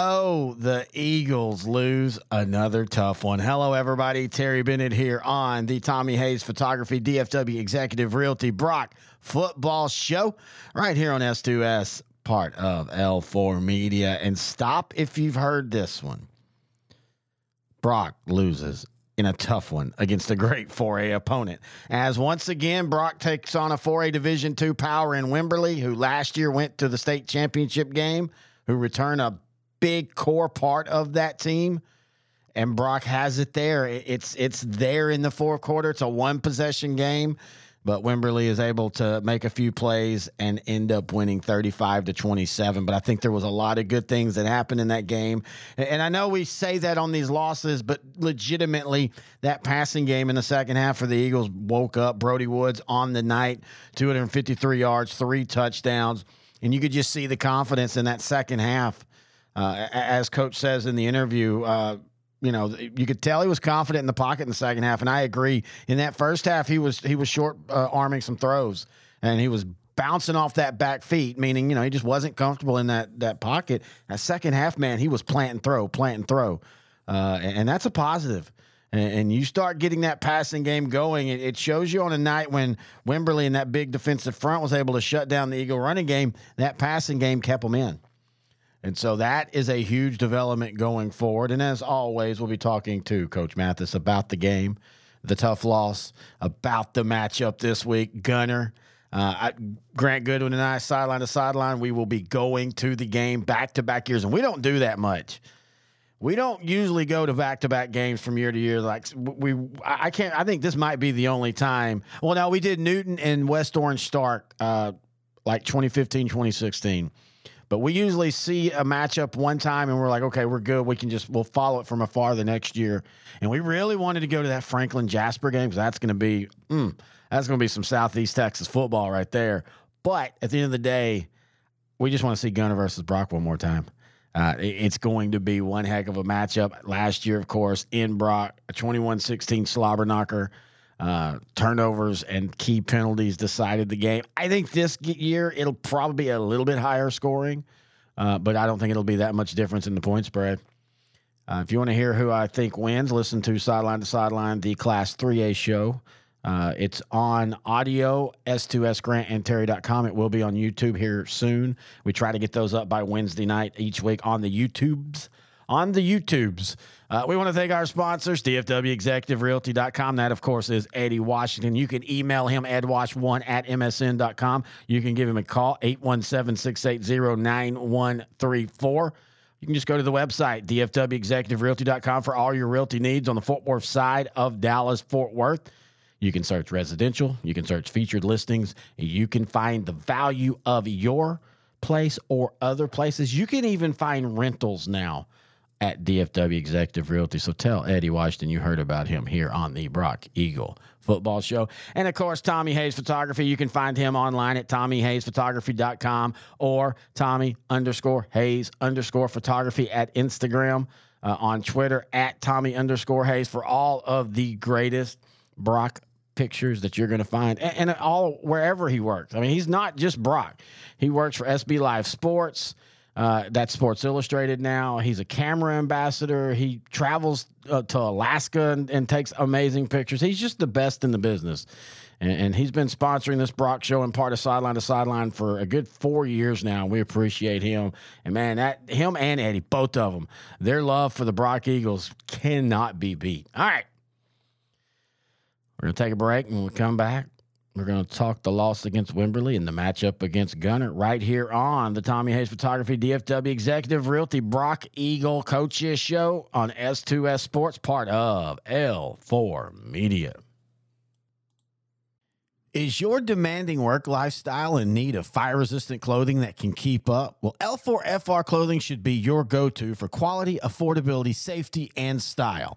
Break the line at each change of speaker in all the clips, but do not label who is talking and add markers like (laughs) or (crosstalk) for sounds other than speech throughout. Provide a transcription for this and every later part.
Oh, the Eagles lose another tough one. Hello, everybody. Terry Bennett here on the Tommy Hays Photography DFW Executive Realty Brock Football Show, right here on S2S, part of L4 Media. And stop if you've heard this one. Brock loses in a tough one against a great 4A opponent. As once again, Brock takes on a 4A Division II power in Wimberley, who last year went to the state championship game, who return a big core part of that team. And Brock has it there. It's it's there in the fourth quarter. It's a one possession game, but Wimberley is able to make a few plays and end up winning 35 to 27. But I think there was a lot of good things that happened in that game. And I know we say that on these losses, but legitimately that passing game in the second half for the Eagles woke up. Brody Woods on the night, 253 yards, three touchdowns. And you could just see the confidence in that second half uh, as coach says in the interview, uh, you know, you could tell he was confident in the pocket in the second half, and I agree. In that first half, he was he was short uh, arming some throws, and he was bouncing off that back feet, meaning you know he just wasn't comfortable in that that pocket. That second half, man, he was plant and throw, plant and throw, uh, and, and, that's a positive. And, and, you start getting that passing game going. It, it shows you on a night when Wimberley and that big defensive front was able to shut down the Eagle running game. That passing game kept them in. And so that is a huge development going forward. And as always, we'll be talking to Coach Mathis about the game, the tough loss, about the matchup this week. Gunter, uh, Grant Goodwin and I, sideline to sideline, we will be going to the game back to back years. And we don't do that much. We don't usually go to back to back games from year to year. Like we, I can't. I think this might be the only time. Well, now we did Newton and West Orange Stark, uh, like 2015, 2016 but we usually see a matchup one time and we're like, okay, we're good. We can just we'll follow it from afar the next year. And we really wanted to go to that Franklin Jasper game because that's going to be mm, that's going to be some Southeast Texas football right there. But at the end of the day, we just want to see Gunter versus Brock one more time. Uh, it's going to be one heck of a matchup. Last year, of course, in Brock, a 21 16 slobber knocker. Uh, turnovers and key penalties decided the game. I think this year it'll probably be a little bit higher scoring, uh, but I don't think it'll be that much difference in the point spread. Uh, if you want to hear who I think wins, listen to Sideline to Sideline, the Class 3A show. Uh, it's on audio, S2S and Terry.com. It will be on YouTube here soon. We try to get those up by Wednesday night each week on the YouTubes. On the YouTubes. Uh, we want to thank our sponsors, DFWExecutiveRealty.com. That, of course, is Eddie Washington. You can email him, edwash1 at msn.com. You can give him a call, 817 680 9134. You can just go to the website, DFWExecutiveRealty.com, for all your realty needs on the Fort Worth side of Dallas, Fort Worth. You can search residential, you can search featured listings, you can find the value of your place or other places. You can even find rentals now at DFW Executive Realty. So tell Eddie Washington you heard about him here on the Brock Eagle Football Show. And of course, Tommy Hays Photography. You can find him online at TommyHaysPhotography.com or Tommy underscore Hays underscore photography at Instagram, uh, on Twitter at Tommy underscore Hays for all of the greatest Brock pictures that you're going to find and, and all wherever he works. I mean, he's not just Brock. He works for SB Live Sports. Uh, that's Sports Illustrated now. He's a camera ambassador. He travels uh, to Alaska and, and, takes amazing pictures. He's just the best in the business. And, and, he's been sponsoring this Brock show and part of Sideline to Sideline for a good four years now. We appreciate him. And man, that him and Eddie, both of them, their love for the Brock Eagles cannot be beat. All right. We're going to take a break and we'll come back. We're going to talk the loss against Wimberley and the matchup against Gunter right here on the Tommy Hays Photography DFW Executive Realty Brock Eagle Coaches Show on S2S Sports, part of L4 Media. Is your demanding work lifestyle in need of fire resistant clothing that can keep up? Well, L4FR clothing should be your go to for quality, affordability, safety, and style.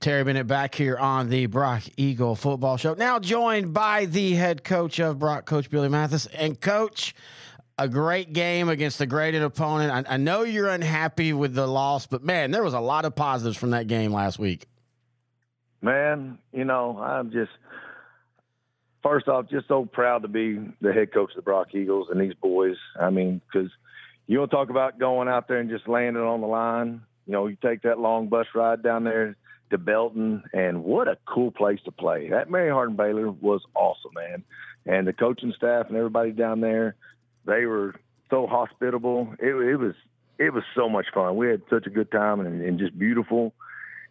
Terry Bennett back here on the Brock Eagle Football Show. Now joined by the head coach of Brock, Coach Billy Mathis. And, Coach, a great game against a great opponent. I, I, know you're unhappy with the loss, but, man, there was a lot of positives from that game last week.
Man, you know, I'm just, first off, just so proud to be the head coach of the Brock Eagles and these boys. I mean, because you to talk about going out there and just landing on the line. You know, you take that long bus ride down there – to Belton, and what a cool place to play. That Mary Hardin Baylor was awesome, man. And the coaching staff and everybody down there, they were so hospitable. It, it was it was so much fun. We had such a good time and, and just beautiful.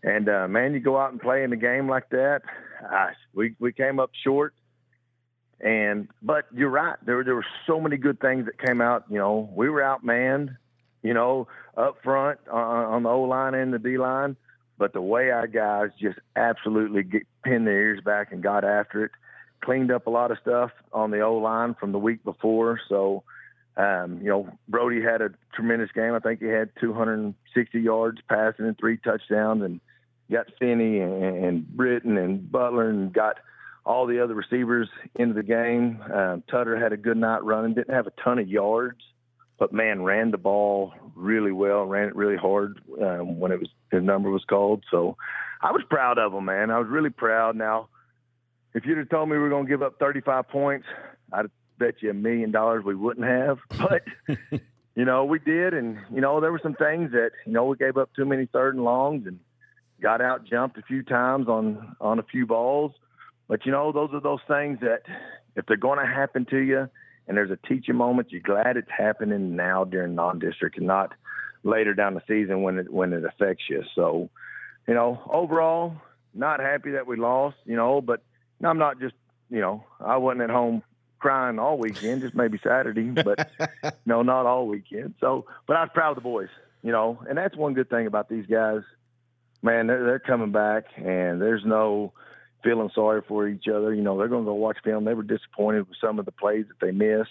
And uh, man, you go out and play in a game like that. Gosh, we we came up short. And but you're right. There there were so many good things that came out. You know, we were outmanned. You know, up front uh, on the O line and the D line but the way our guys just absolutely get, pinned their ears back and got after it, cleaned up a lot of stuff on the O line from the week before. So, um, you know, Brody had a tremendous game. I think he had 260 yards passing and three touchdowns, and got Finney and, and Britton and Butler and got all the other receivers into the game. Um, Tutter had a good night running, didn't have a ton of yards, but man, ran the ball really well, ran it really hard um, when it was his number was called. So I was proud of him, man. I was really proud. Now, if you'd have told me we were going to give up 35 points, I'd bet you a million dollars we wouldn't have. (laughs) But you know, we did, and you know, there were some things that you know we gave up too many third and longs and got out jumped a few times on on a few balls. But you know, those are those things that if they're going to happen to you and there's a teaching moment. You're glad it's happening now during non-district and not later down the season when it when it affects you. So, you know, overall, not happy that we lost. You know, but I'm not just you know I wasn't at home crying all weekend, just maybe Saturday, (laughs) but no, not all weekend. So, but I was proud of the boys. You know, and that's one good thing about these guys. Man, they're, they're coming back, and there's no feeling sorry for each other. You know, they're going to go watch film. They were disappointed with some of the plays that they missed,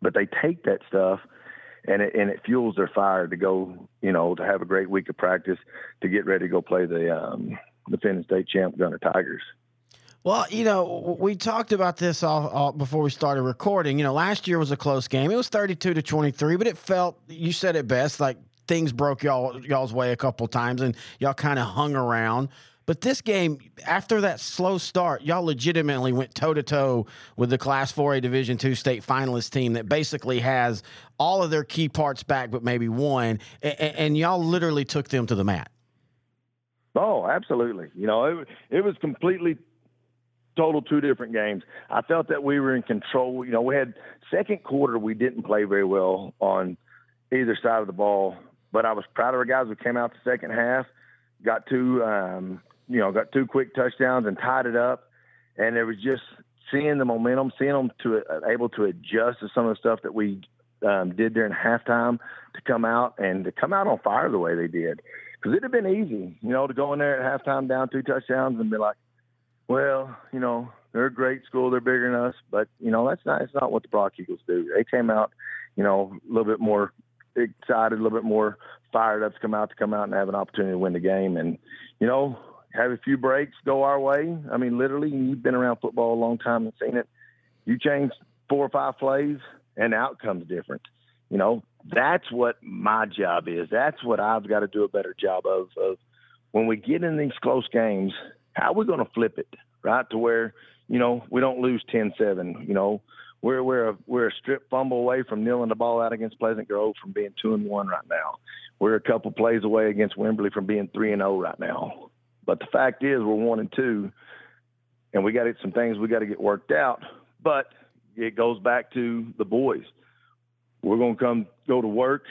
but they take that stuff and it, and it fuels their fire to go, you know, to have a great week of practice to get ready to go play the um, defending state champ Gunter Tigers.
Well, you know, we talked about this all, all, before we started recording. You know, last year was a close game. It was 32 to 23, but it felt, you said it best, like things broke y'all y'all's way a couple times and y'all kind of hung around. But this game, after that slow start, y'all legitimately went toe to toe with the Class 4A Division two state finalist team that basically has all of their key parts back, but maybe one, and, and y'all literally took them to the mat.
Oh, absolutely. You know, it, it was completely total two different games. I felt that we were in control. You know, we had second quarter we didn't play very well on either side of the ball, but I was proud of our guys who came out the second half, got two um, you know, got two quick touchdowns and tied it up. And it was just seeing the momentum, seeing them to uh, able to adjust to some of the stuff that we um, did during halftime to come out and to come out on fire the way they did. Because it'd have been easy, you know, to go in there at halftime down two touchdowns and be like, well, you know, they're a great school, they're bigger than us, but you know that's not it's not what the Brock Eagles do. They came out, you know, a little bit more excited, a little bit more fired up to come out to come out and have an opportunity to win the game. And you know, have a few breaks go our way. I mean, literally, you've been around football a long time and seen it. You change four or five plays, and the outcome's different. You know, that's what my job is. That's what I've got to do a better job of. Of when we get in these close games, how we going to flip it right to where you know we don't lose 10-7. You know, we're we're a, we're a strip fumble away from kneeling the ball out against Pleasant Grove from being two and one right now. We're a couple plays away against Wimberley from being three and zero oh right now. But the fact is, we're one and two, and we got some things we got to get worked out. But it goes back to the boys. We're going to come go to work.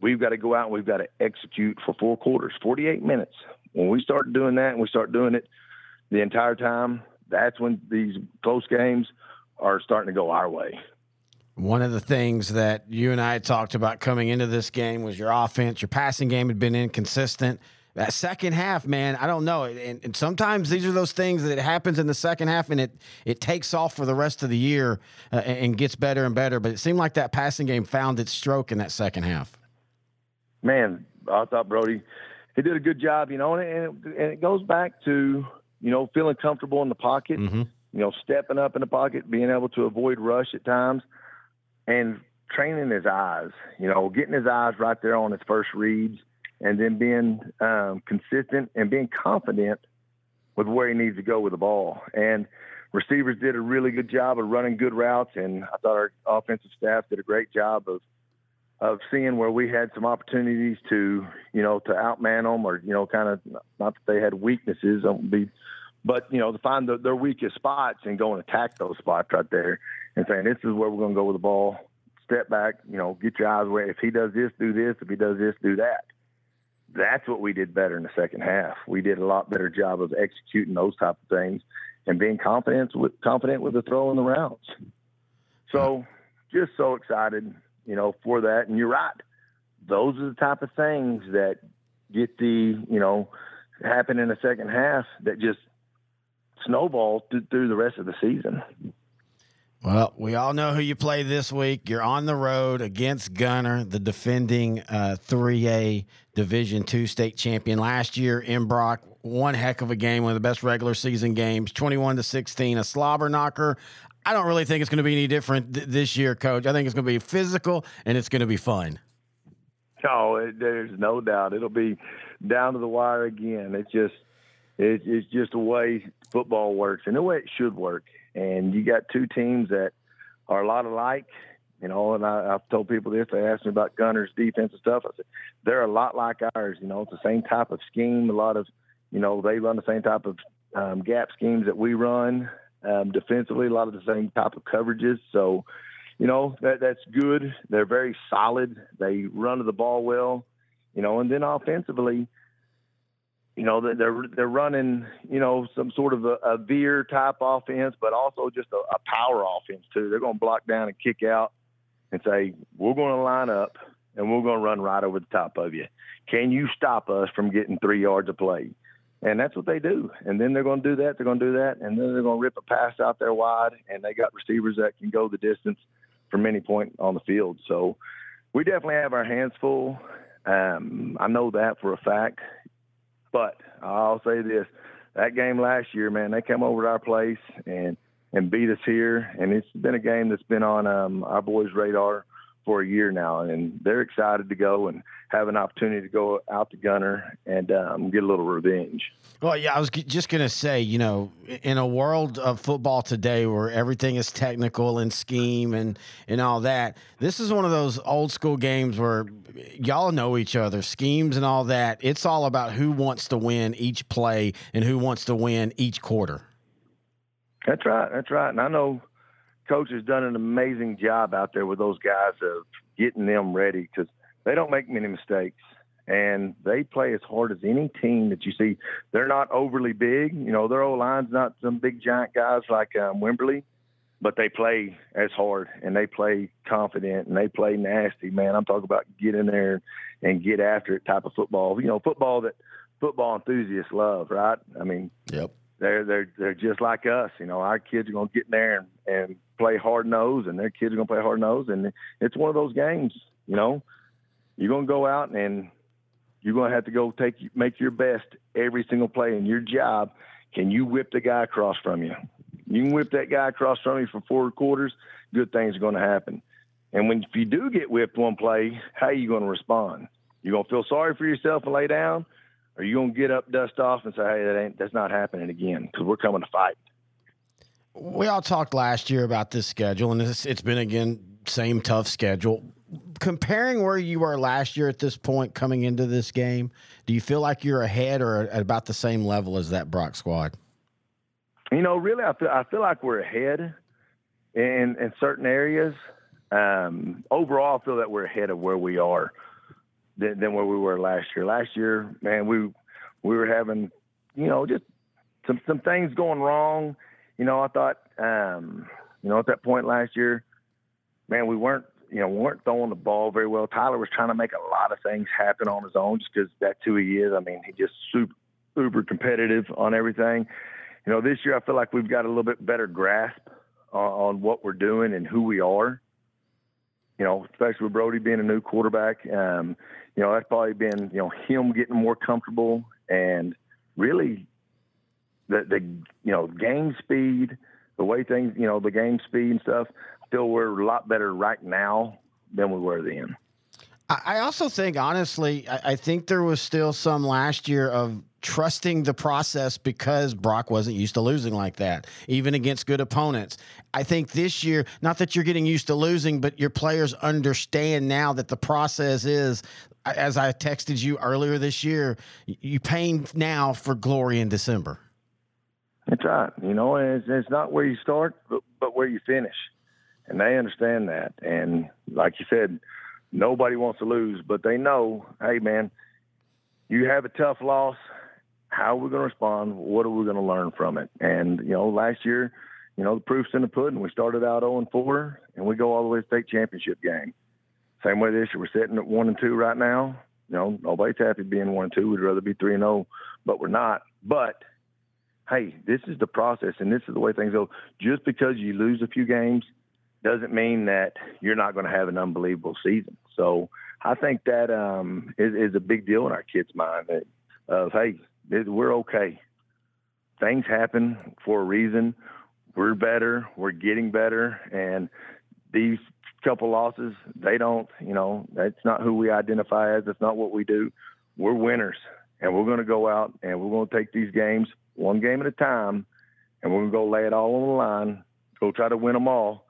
We've got to go out and we've got to execute for four quarters, 48 minutes. When we start doing that and we start doing it the entire time, that's when these close games are starting to go our way.
One of the things that you and I talked about coming into this game was your offense. Your passing game had been inconsistent. That second half, man, I don't know. And, and, sometimes these are those things that happens in the second half, and it it takes off for the rest of the year uh, and gets better and better. But it seemed like that passing game found its stroke in that second half.
Man, I thought Brody he did a good job, you know, and it, and it goes back to you know feeling comfortable in the pocket, mm-hmm. you know, stepping up in the pocket, being able to avoid rush at times, and training his eyes, you know, getting his eyes right there on his first reads and then being um, consistent and being confident with where he needs to go with the ball. And receivers did a really good job of running good routes, and I thought our offensive staff did a great job of of seeing where we had some opportunities to, you know, to outman them or, you know, kind of not that they had weaknesses, be, but you know, to find the, their weakest spots and go and attack those spots right there and saying this is where we're going to go with the ball. Step back, you know, get your eyes where if he does this, do this. If he does this, do that that's what we did better in the second half. We did a lot better job of executing those type of things and being confident with confident with the throw and the routes. So just so excited, you know, for that. And you're right. Those are the type of things that get the, you know, happen in the second half that just snowball th- through the rest of the season.
Well, we all know who you play this week. You're on the road against Gunter, the defending uh, 3A Division two state champion last year in Brock. One heck of a game, one of the best regular season games, 21 to 16, a slobber knocker. I don't really think it's going to be any different th- this year, Coach. I think it's going to be physical and it's going to be fun.
Oh, there's no doubt it'll be down to the wire again. It's just it, it's just the way football works and the way it should work and you got two teams that are a lot alike. You know, and I, I've told people this. They asked me about Gunter's defense and stuff. I said they're a lot like ours. You know, it's the same type of scheme. A lot of, you know, they run the same type of um, gap schemes that we run um, defensively. A lot of the same type of coverages. So, you know, that that's good. They're very solid. They run to the ball well. You know, and then offensively, you know they're they're running you know some sort of a, a veer type offense, but also just a, a power offense too. They're going to block down and kick out and say we're going to line up and we're going to run right over the top of you. Can you stop us from getting three yards of play? And that's what they do. And then they're going to do that. They're going to do that, and then they're going to rip a pass out there wide. And they got receivers that can go the distance from any point on the field. So we definitely have our hands full. Um, I know that for a fact. But I'll say this: that game last year, man, they came over to our place and and beat us here, and it's been a game that's been on um, our boys' radar for a year now, and they're excited to go and have an opportunity to go out to Gunter and um, get a little revenge.
Well, yeah, I was just going to say, you know, in a world of football today where everything is technical and scheme and and all that, this is one of those old school games where y'all know each other, schemes and all that. It's all about who wants to win each play and who wants to win each quarter.
That's right. That's right. And I know coach has done an amazing job out there with those guys of getting them ready because they don't make many mistakes and they play as hard as any team that you see. They're not overly big, you know. Their O line's not some big giant guys like um, Wimberley, but they play as hard and they play confident and they play nasty. Man, I'm talking about get in there and get after it type of football. You know, football that football enthusiasts love, right? I mean,
yep.
They're they're they're just like us. You know, our kids are gonna get in there and, and play hard nose, and their kids are gonna play hard nose, and it's one of those games. You know, you're gonna go out and you're gonna have to go take make your best every single play. And your job, can you whip the guy across from you? You can whip that guy across from you for four quarters. Good things are going to happen. And when if you do get whipped one play, how are you going to respond? You gonna feel sorry for yourself and lay down, or you gonna get up, dust off, and say, "Hey, that ain't that's not happening again," because we're coming to fight.
We all talked last year about this schedule, and it's, it's been again same tough schedule. Comparing where you were last year at this point coming into this game, do you feel like you're ahead or at about the same level as that Brock squad?
You know, really, I feel I feel like we're ahead in in certain areas. Um, overall, I feel that we're ahead of where we are than, than where we were last year. Last year, man, we we were having, you know, just some some things going wrong. You know, I thought, um, you know, at that point last year, man, we weren't, you know, we weren't throwing the ball very well. Tyler was trying to make a lot of things happen on his own, just because that's who he is. I mean, he just super uber competitive on everything. You know, this year I feel like we've got a little bit better grasp on, on what we're doing and who we are. You know, especially with Brody being a new quarterback. Um, you know, that's probably been, you know, him getting more comfortable and really the the you know game speed, the way things you know the game speed and stuff. I feel we're a lot better right now than we were then.
I also think, honestly, I think there was still some last year of trusting the process because Brock wasn't used to losing like that, even against good opponents. I think this year, not that you're getting used to losing, but your players understand now that the process is, as I texted you earlier this year, you pain now for glory in December.
That's right. Uh, you know, it's, it's not where you start, but, but where you finish. And they understand that. And like you said, nobody wants to lose, but they know, hey, man, you have a tough loss. How are we going to respond? What are we going to learn from it? And, you know, last year, you know, the proof's in the pudding. We started out 0 and 4, and we go all the way to state championship game. Same way this year. We're sitting at 1 and 2 right now. You know, nobody's happy being 1 and 2. We'd rather be 3 and 0, but we're not. But hey, this is the process and this is the way things go. Just because you lose a few games doesn't mean that you're not going to have an unbelievable season. So I think that um, is, is a big deal in our kids' mind that, of, hey, we're okay. Things happen for a reason. We're better. We're getting better. And these couple losses, they don't, you know, that's not who we identify as. That's not what we do. We're winners. And we're going to go out and we're going to take these games – one game at a time, and we're going to go lay it all on the line, go try to win them all,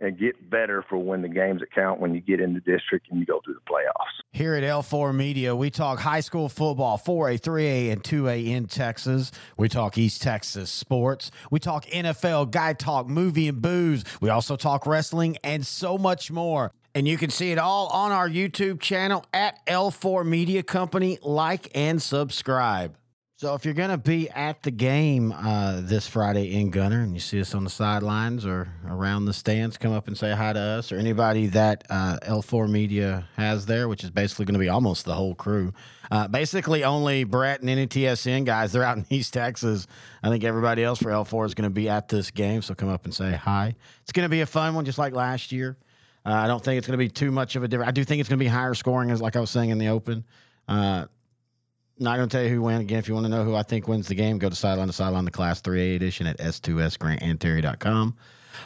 and get better for when the games that count when you get in the district and you go through the playoffs.
Here at L4 Media, we talk high school football, 4A, 3A, and 2A in Texas. We talk East Texas sports. We talk NFL, guy talk, movie and booze. We also talk wrestling and so much more. And you can see it all on our YouTube channel at L4 Media Company. Like and subscribe. So if you're to be at the game uh, this Friday in Gunter and you see us on the sidelines or around the stands, come up and say hi to us or anybody that uh, L4 Media has there, which is basically going to be almost the whole crew. Uh, basically, only Brett and any TSN guys. They're out in (laughs) East Texas. I think everybody else for L4 is going to be at this game. So come up and say hi. It's going to be a fun one, just like last year. Uh, I don't think it's going to be too much of a difference. I do think it's going to be higher scoring, as like I was saying in the open. Not going to tell you who wins. Again, if you want to know who I think wins the game, go to Sideline to Sideline, the Class 3A edition at s2sgrantandterry.com.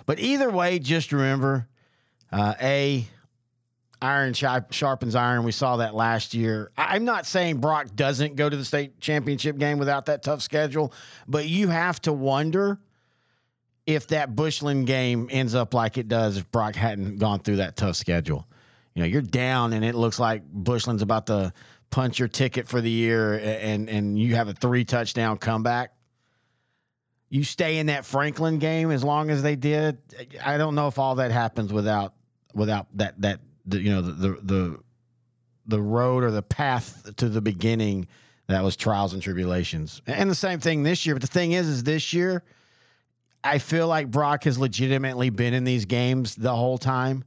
But either way, just remember uh, A, iron sharpens iron. We saw that last year. I'm not saying Brock doesn't go to the state championship game without that tough schedule, but you have to wonder if that Bushland game ends up like it does if Brock hadn't gone through that tough schedule. You know, you're down and it looks like Bushland's about to punch your ticket for the year and and you have a three touchdown comeback? You stay in that Franklin game as long as they did? I don't know if all that happens without without that that the, you know the, the the the road or the path to the beginning that was trials and tribulations. And the same thing this year but the thing is is this year I feel like Brock has legitimately been in these games the whole time.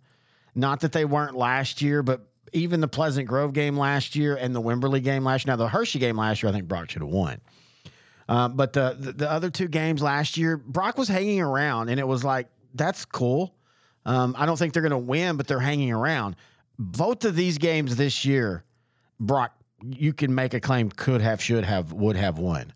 Not that they weren't last year but even the Pleasant Grove game last year and the Wimberley game last year. Now the Hirschi game last year, I think Brock should have won. Uh, but the, the, the other two games last year, Brock was hanging around, and it was like that's cool. Um, I don't think they're going to win, but they're hanging around. Both of these games this year, Brock, you can make a claim could have, should have, would have won.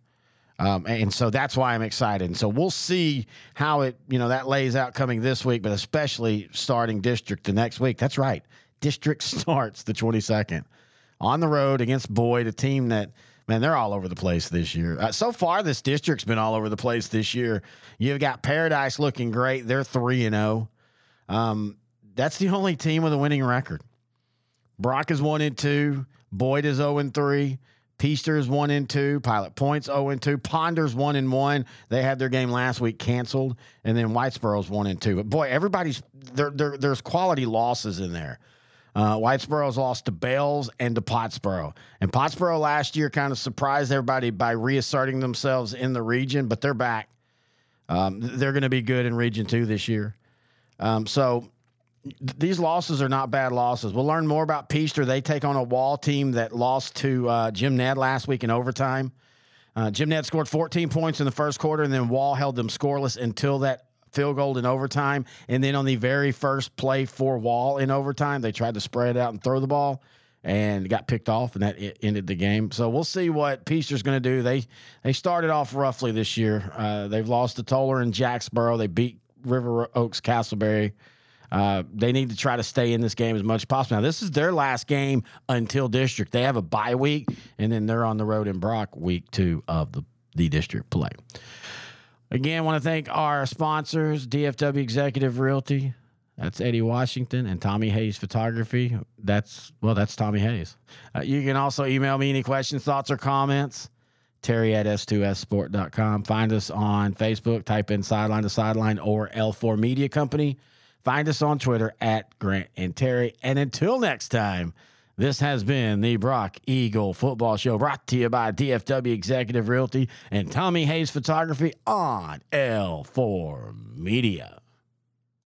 Um, and so that's why I'm excited. And so we'll see how it, you know, that lays out coming this week, but especially starting district the next week. That's right district (laughs) starts the 22nd on the road against Boyd, a team that Man, they're all over the place this year. Uh, so far, this district's been all over the place this year. You've got Paradise looking great. They're 3 and 0. Um, that's the only team with a winning record. Brock is 1 and 2. Boyd is 0 and 3. Peaster is 1 and 2. Pilot Point's 0 and 2. Ponder's 1 and 1. They had their game last week canceled. And then Whitesboro's 1 and 2. But boy, everybody's there, there there's quality losses in there. Uh, Whitesboro's lost to Bales and to Pottsboro. And Pottsboro last year kind of surprised everybody by reasserting themselves in the region, but they're back. Um, they're going to be good in Region 2 this year. Um, so th- these losses are not bad losses. We'll learn more about Peaster. They take on a wall team that lost to uh, Jim Ned last week in overtime. Uh, Jim Ned scored 14 points in the first quarter, and then Wall held them scoreless until that field goal in overtime. And then on the very first play for Wall in overtime, they tried to spread it out and throw the ball and got picked off, and that ended the game. So we'll see what Peaster's going to do. They they started off roughly this year. Uh, they've lost to Tolar and Jacksboro. They beat River Oaks Castleberry. Uh, they need to try to stay in this game as much as possible. Now, this is their last game until district. They have a bye week, and then they're on the road in Brock week two of the, the district play. Again, want to thank our sponsors, DFW Executive Realty. That's Eddie Washington and Tommy Hays Photography. That's, well, that's Tommy Hays. Uh, you can also email me any questions, thoughts, or comments. Terry at S2Ssport.com. Find us on Facebook, type in Sideline to Sideline or L4 Media Company. Find us on Twitter at Grant and Terry. And until next time, this has been the Brock Eagle Football Show brought to you by DFW Executive Realty and Tommy Hays Photography on L4 Media.